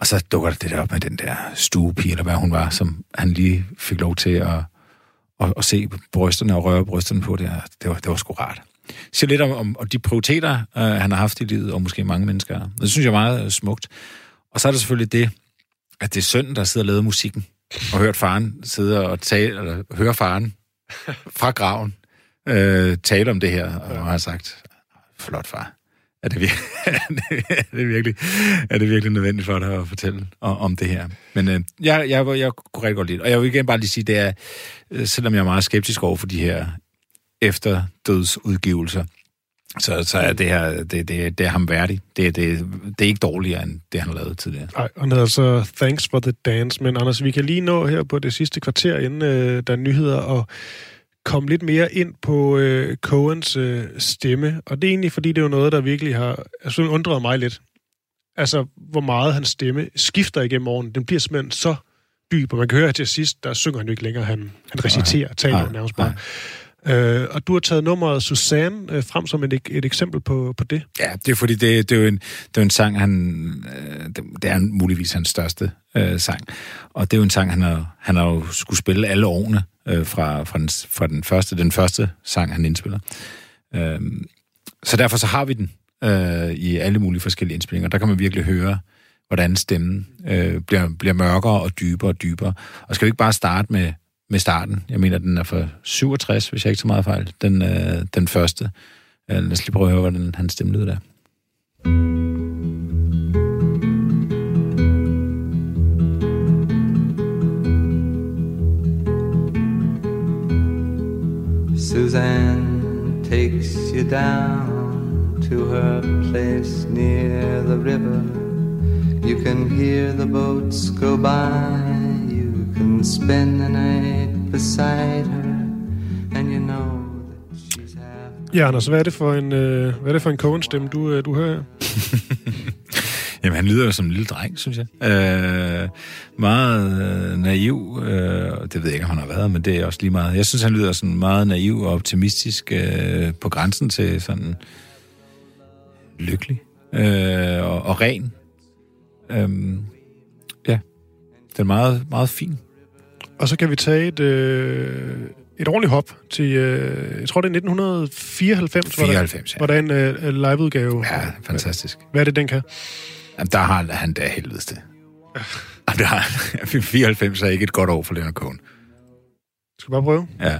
Og så dukker det der op med den der stuepige, eller hvad hun var, som han lige fik lov til at, at, at se brysterne og røre brysterne på. Det, det, var, det var sgu rart. Så lidt om, om, om de prioriteter, øh, han har haft i livet, og måske mange mennesker. Det synes jeg er meget øh, smukt. Og så er der selvfølgelig det, at det er sønnen, der sidder og laver musikken, og hørt faren sidde og tale, eller høre faren fra graven øh, tale om det her, og har sagt, flot far. Er det, virkelig, er, det virkelig, er det virkelig nødvendigt for dig at fortælle om, det her? Men øh, jeg, jeg, jeg kunne rigtig godt lide Og jeg vil igen bare lige sige, det er, øh, selvom jeg er meget skeptisk over for de her efterdødsudgivelser, så, så er det her, det, det, det er ham værdigt. Det, det, det er ikke dårligere, end det, han har lavet tidligere. Nej, og det er altså Thanks for the Dance. Men Anders, vi kan lige nå her på det sidste kvarter, inden øh, der er nyheder, og komme lidt mere ind på øh, Coens øh, stemme. Og det er egentlig, fordi det er jo noget, der virkelig har altså, undret mig lidt. Altså, hvor meget hans stemme skifter igennem årene. Den bliver simpelthen så dyb, og man kan høre, til sidst, der synger han jo ikke længere. Han, han reciterer, taler jo nærmest bare. Øh, og du har taget nummeret Susanne øh, frem som et, et eksempel på, på det. Ja, det er fordi, det, det, er jo en, det er jo en sang, han, øh, det, det er muligvis hans største øh, sang. Og det er jo en sang, han har, han har jo skulle spille alle årene øh, fra, fra, den, fra den, første, den første sang, han indspiller. Øh, så derfor så har vi den øh, i alle mulige forskellige indspillinger. Der kan man virkelig høre, hvordan stemmen øh, bliver, bliver mørkere og dybere og dybere. Og skal vi ikke bare starte med med starten. Jeg mener, den er fra 67, hvis jeg ikke så meget fejl. Den, øh, den første. Øh, lad os lige prøve at høre, hvordan hans stemme lyder der. Suzanne takes you down to her place near the river. You can hear the boats go by. You can spend the night beside her, and you know that she's half... Ja, Anders, hvad er det for en, øh, hvad er det for en Cohen-stemme, du, øh, du hører Jamen, han lyder jo som en lille dreng, synes jeg. Øh, meget øh, naiv. Øh, det ved jeg ikke, om han har været, men det er også lige meget. Jeg synes, han lyder sådan meget naiv og optimistisk øh, på grænsen til sådan lykkelig øh, og, og ren. Øh, ja, det er meget, meget fin. Og så kan vi tage et, øh, et ordentligt hop til, øh, jeg tror det er 1994, 94, hvor der, ja. hvor der er en øh, liveudgave. Ja, fantastisk. Hvad er det, den kan? Jamen, der har han da helvedes det. Jamen, der har, 94 er ikke et godt år for Leonard Cohen. Skal vi bare prøve? Ja.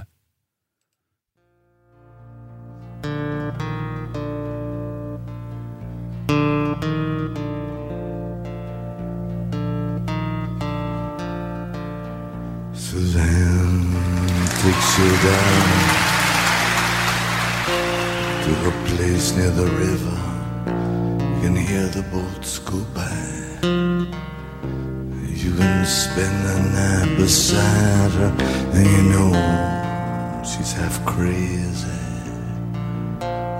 Suzanne takes you down to a place near the river. Can hear the boats go by. You can spend the night beside her, and you know she's half crazy.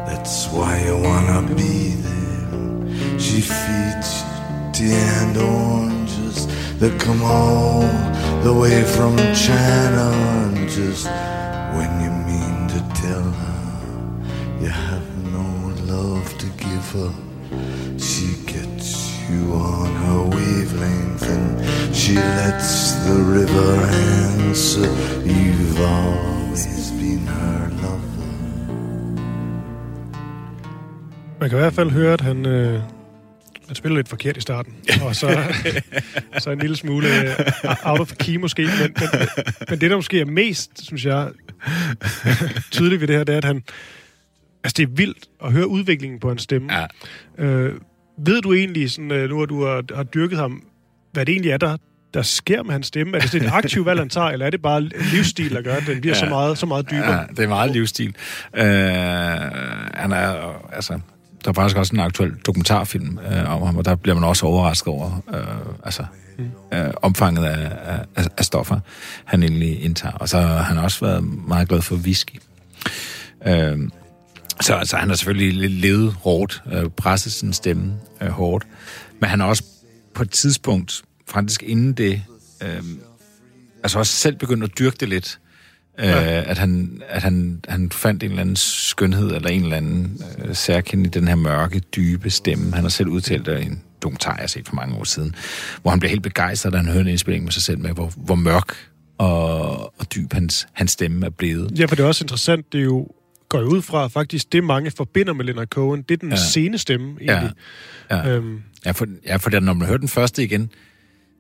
That's why you wanna be there. She feeds you tea and oranges that come all the way from China. And just when you mean to tell her you have no love to give her, she gets you on her wavelength and she lets the river answer. You've always been her lover. Man kan i hvert fald høre, at han, øh, han spiller lidt forkert i starten. Og så, så en lille smule øh, out of key måske. Men, men, men det, der måske er mest, synes jeg, tydeligt ved det her, det er, at han... Altså, det er vildt at høre udviklingen på hans stemme. Ja. Øh, ved du egentlig, sådan, øh, nu at du har, har dyrket ham, hvad det egentlig er, der, der sker med hans stemme? Er det sådan et aktivt valg, han tager, eller er det bare livsstil, der gør, at den bliver ja. så, meget, så meget dybere? Ja, det er meget livsstil. Øh, han er, altså, der er faktisk også en aktuel dokumentarfilm øh, om ham, og der bliver man også overrasket over øh, altså, mm. øh, omfanget af, af, af stoffer, han egentlig indtager. Og så har han også været meget glad for whisky. Øh, så altså, han har selvfølgelig levet hårdt, øh, presset sin stemme øh, hårdt. Men han har også på et tidspunkt, faktisk inden det, øh, altså også selv begyndt at dyrke det lidt. Ja. Øh, at han, at han, han fandt en eller anden skønhed, eller en eller anden øh, særkende i den her mørke, dybe stemme. Han har selv udtalt det i en dokumentar, jeg har set for mange år siden, hvor han blev helt begejstret, da han hørte en indspilling med sig selv med, hvor, hvor mørk og, og dyb hans, hans stemme er blevet. Ja, for det er også interessant, det er jo går jo ud fra faktisk det, mange forbinder med Leonard Cohen. Det er den ja. Ja. sene stemme, egentlig. Ja. Øhm, Ja, for, ja, for da- når man hører den første igen,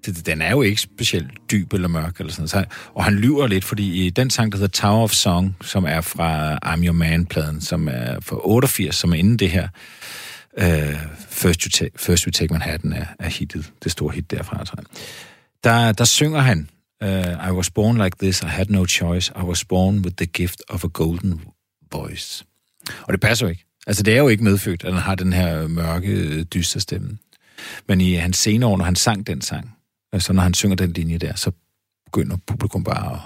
det, den er jo ikke specielt dyb eller mørk eller sådan. Så, og han lyver lidt, fordi i den sang, der hedder Tower of Song, som er fra I'm Your Man-pladen, som er fra 88, som er inden det her, uh, First, you take, First You Take Manhattan er, er hittet, det store hit derfra, tror jeg. Der, der synger han, uh, I was born like this, I had no choice, I was born with the gift of a golden voice. Og det passer jo ikke. Altså, det er jo ikke medfødt, at han har den her mørke, dyster stemme. Men i hans senere år, når han sang den sang, altså når han synger den linje der, så begynder publikum bare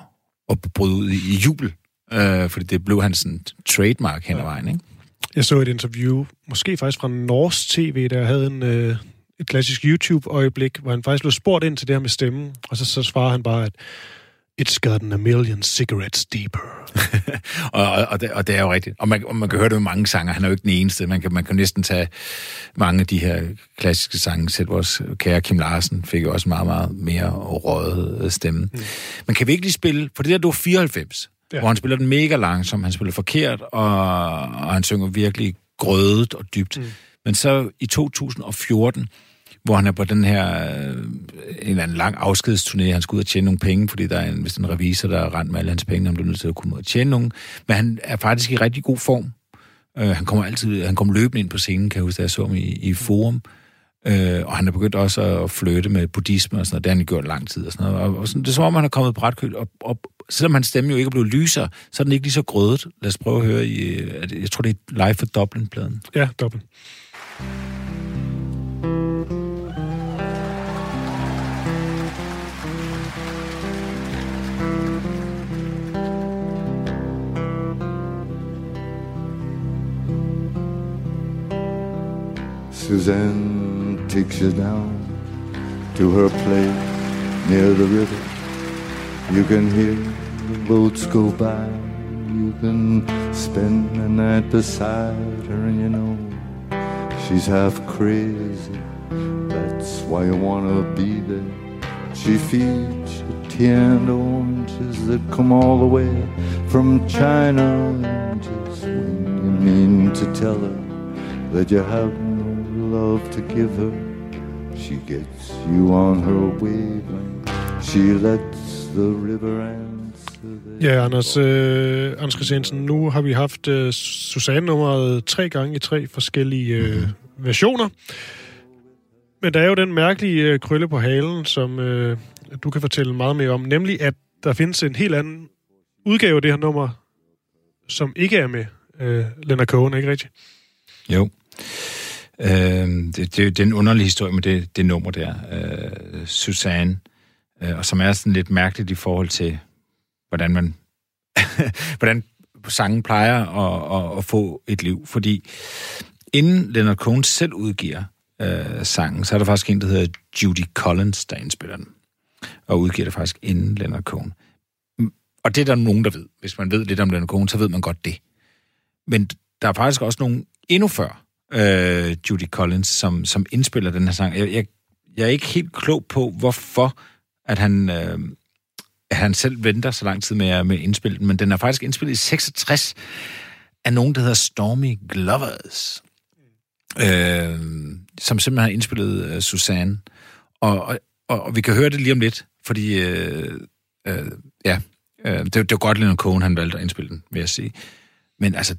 at, at bryde ud i, jubel. Øh, fordi det blev hans sådan, trademark hen ad vejen, ikke? Jeg så et interview, måske faktisk fra Norsk TV, der havde en, øh, et klassisk YouTube-øjeblik, hvor han faktisk blev spurgt ind til det her med stemmen, og så, så svarer han bare, at It's gotten a million cigarettes deeper. og, og, det, og det er jo rigtigt. Og man, og man kan høre det med mange sanger. Han er jo ikke den eneste. Man kan, man kan næsten tage mange af de her klassiske sange. Selv vores kære Kim Larsen fik jo også meget, meget mere røget stemme. Mm. Men kan vi ikke lige spille... For det der, du var 94, ja. hvor han spiller den mega langsom, han spiller forkert, og, og han synger virkelig grødet og dybt. Mm. Men så i 2014 hvor han er på den her øh, en eller anden lang afskedsturné. Han skal ud og tjene nogle penge, fordi der er en, hvis en revisor, der er rent med alle hans penge. Han bliver nødt til at komme ud og tjene nogle. Men han er faktisk i rigtig god form. Øh, han kommer altid, han kommer løbende ind på scenen, kan jeg huske, da jeg så ham i, i forum. Øh, og han er begyndt også at flytte med buddhisme og sådan noget. Det har han gjort lang tid og sådan noget. Og, og sådan, det er som om, han er kommet på ret køl. Og, og selvom hans stemme jo ikke er blevet lysere, så er den ikke lige så grødet. Lad os prøve at høre i, øh, jeg tror det er Live for Dublin-pladen. Ja, Dublin. Suzanne takes you down to her place near the river. You can hear the boats go by. You can spend the night beside her, and you know she's half crazy. That's why you wanna be there. She feeds you tender oranges that come all the way from China. And just when you mean to tell her that you have love to give her, she gets you on her wavelength. She lets the river answer. the- Ja, Anders, øh, Anders Christiansen, nu har vi haft øh, Susanne-nummeret tre gange i tre forskellige øh, Mhm. versioner. Men der er jo den mærkelige øh, krølle på halen, som øh, du kan fortælle meget mere om, nemlig at der findes en helt anden udgave af det her nummer, som ikke er med øh, Leonard Cohen, ikke rigtigt? Jo. Øh, det, det, det er en underlig historie med det, det nummer der, øh, Susanne, øh, og som er sådan lidt mærkeligt i forhold til, hvordan man, hvordan sangen plejer at, at, at få et liv. Fordi inden Leonard Cohen selv udgiver øh, sangen, så er der faktisk en, der hedder Judy Collins, der indspiller den, og udgiver det faktisk inden Leonard Cohen. Og det er der nogen, der ved. Hvis man ved lidt om Leonard Cohen, så ved man godt det. Men der er faktisk også nogen endnu før, øh, Judy Collins, som, som indspiller den her sang. Jeg, jeg, jeg er ikke helt klog på, hvorfor at han, øh, at han selv venter så lang tid med, at- med at indspille den, men den er faktisk indspillet i 66 af nogen, der hedder Stormy Glovers, øh, som simpelthen har indspillet øh, Susanne. Og, og, og, og vi kan høre det lige om lidt, fordi øh, øh, ja, øh, det, det var godt, Leonard Cohen han valgte at indspille den, vil jeg sige. Men altså,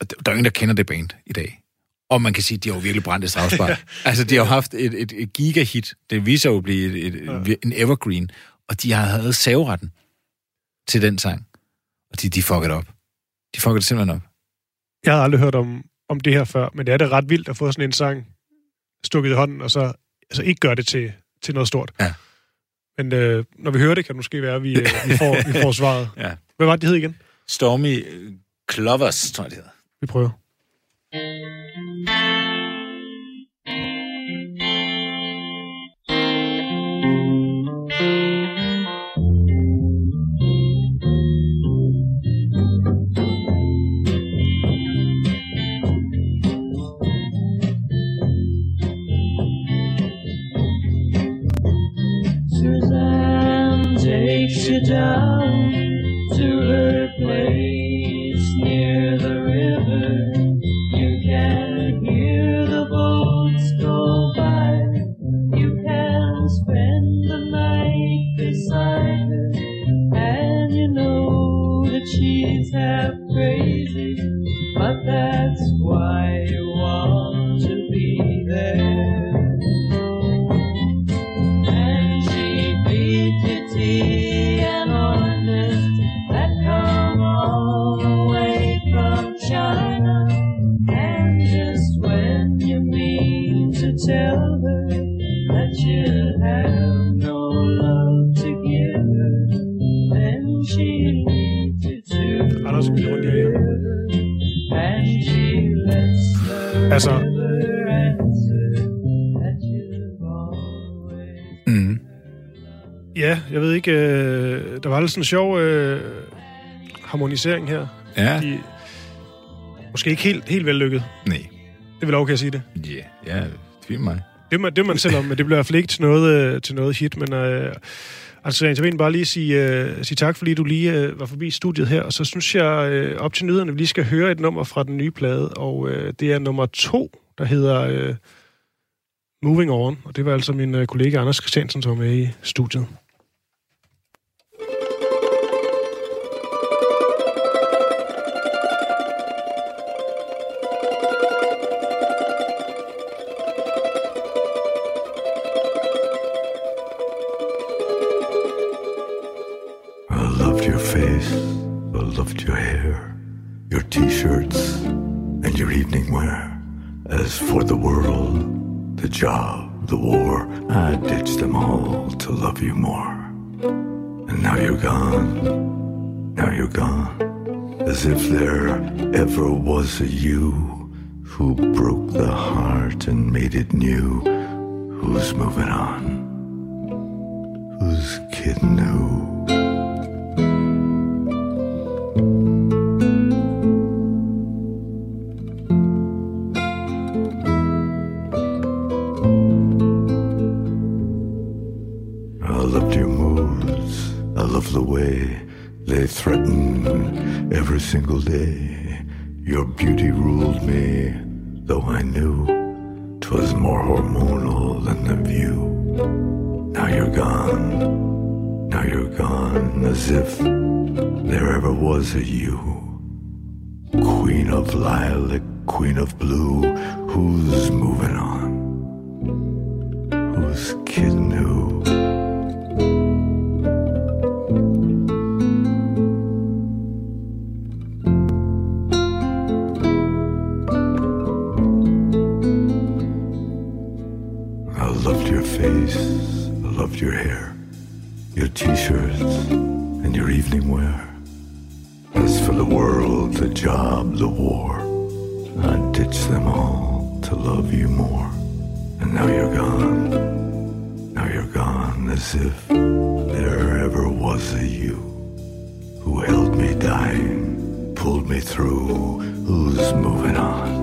der er ingen, der kender det band i dag. Og man kan sige, at de har jo virkelig brændt et strafspark. altså, de har jo haft et, et, et gigahit. Det viser jo at blive et, et, et, en evergreen. Og de har havde saveretten til den sang. Og de, de fuckede op. De fuckede det simpelthen op. Jeg har aldrig hørt om, om det her før, men det er da ret vildt at få sådan en sang stukket i hånden, og så altså ikke gøre det til, til noget stort. Ja. Men øh, når vi hører det, kan det måske være, at vi, øh, vi, får, vi får svaret. Ja. Hvad var det, det hed igen? Stormy Clovers, tror jeg, det hedder. Vi prøver. Mm. ja, jeg ved ikke, øh, der var lidt sådan en sjov øh, harmonisering her. Ja. De, måske ikke helt, helt vellykket. Nej. Det vil okay at sige det. Ja, ja, tvivl mig. Det er man, det man selv om, men det bliver i hvert fald ikke til noget, øh, til noget hit. Men øh, altså, jeg vil bare lige sige, øh, sige tak, fordi du lige øh, var forbi studiet her. Og så synes jeg, øh, op til nyderne, vi lige skal høre et nummer fra den nye plade. Og øh, det er nummer to, der hedder øh, Moving On. Og det var altså min øh, kollega Anders Christiansen, som var med i studiet. Job, the war, I ditched them all to love you more. And now you're gone, now you're gone, as if there ever was a you who broke the heart and made it new. Who's moving on? Who's kidding who? Hormonal than the view. Now you're gone. Now you're gone, as if there ever was a you. Queen of lilac, queen of blue, who's moving on? Who's kidding who? T-shirts, and your evening wear. As for the world, the job, the war, I'd ditched them all to love you more. And now you're gone, now you're gone, as if there ever was a you who held me dying, pulled me through, who's moving on.